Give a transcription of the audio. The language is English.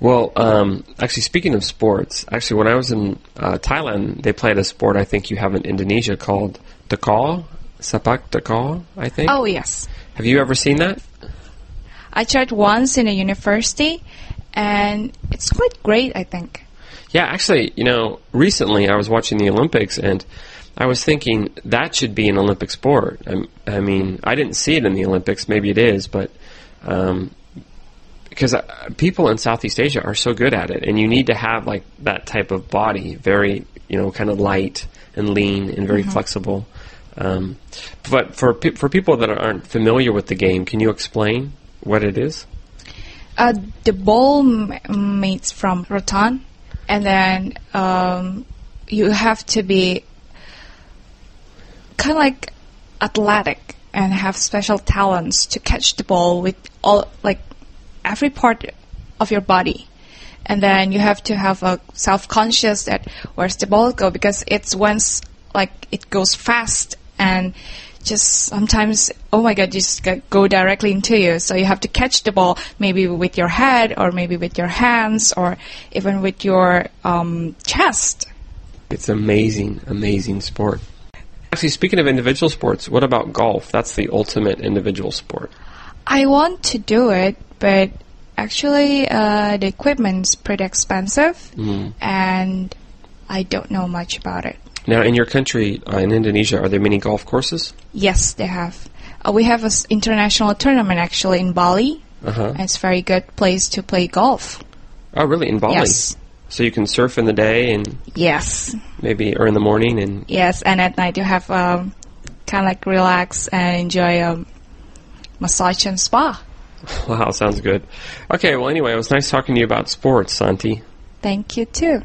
Well, um, actually, speaking of sports, actually, when I was in uh, Thailand, they played a sport I think you have in Indonesia called takraw, sepak takraw. I think. Oh yes, Have you ever seen that? I tried once in a university, and it's quite great. I think. Yeah, actually, you know, recently I was watching the Olympics and I was thinking that should be an Olympic sport. I, I mean, I didn't see it in the Olympics. Maybe it is, but um, because uh, people in Southeast Asia are so good at it, and you need to have like that type of body, very you know, kind of light and lean and very flexible. Um, but for pe- for people that aren't familiar with the game, can you explain what it is? Uh, the ball m- made from rattan, and then um, you have to be kind of like athletic and have special talents to catch the ball with all like every part of your body. And then you have to have a self-conscious that where's the ball go because it's once like it goes fast and just sometimes oh my god just go- directly into you so you have to catch the ball maybe with your head or maybe with your hands or even with your um, chest It's amazing, amazing sport. Actually, speaking of individual sports, what about golf? That's the ultimate individual sport. I want to do it, but actually, uh, the equipment's pretty expensive, and I don't know much about it. Now, in your country, uh, in Indonesia, are there many golf courses? Yes, they have. Uh, we have an international tournament actually in Bali. Uh huh. It's a very good place to play golf. Oh, really? In Bali? Yes. So you can surf in the day and Yes, maybe, or in the morning, and yes, and at night you have um, kind of like relax and enjoy um, massage and spa. wow, sounds good. Okay, well, anyway, it was nice talking to you about sports, Santi. Thank you too.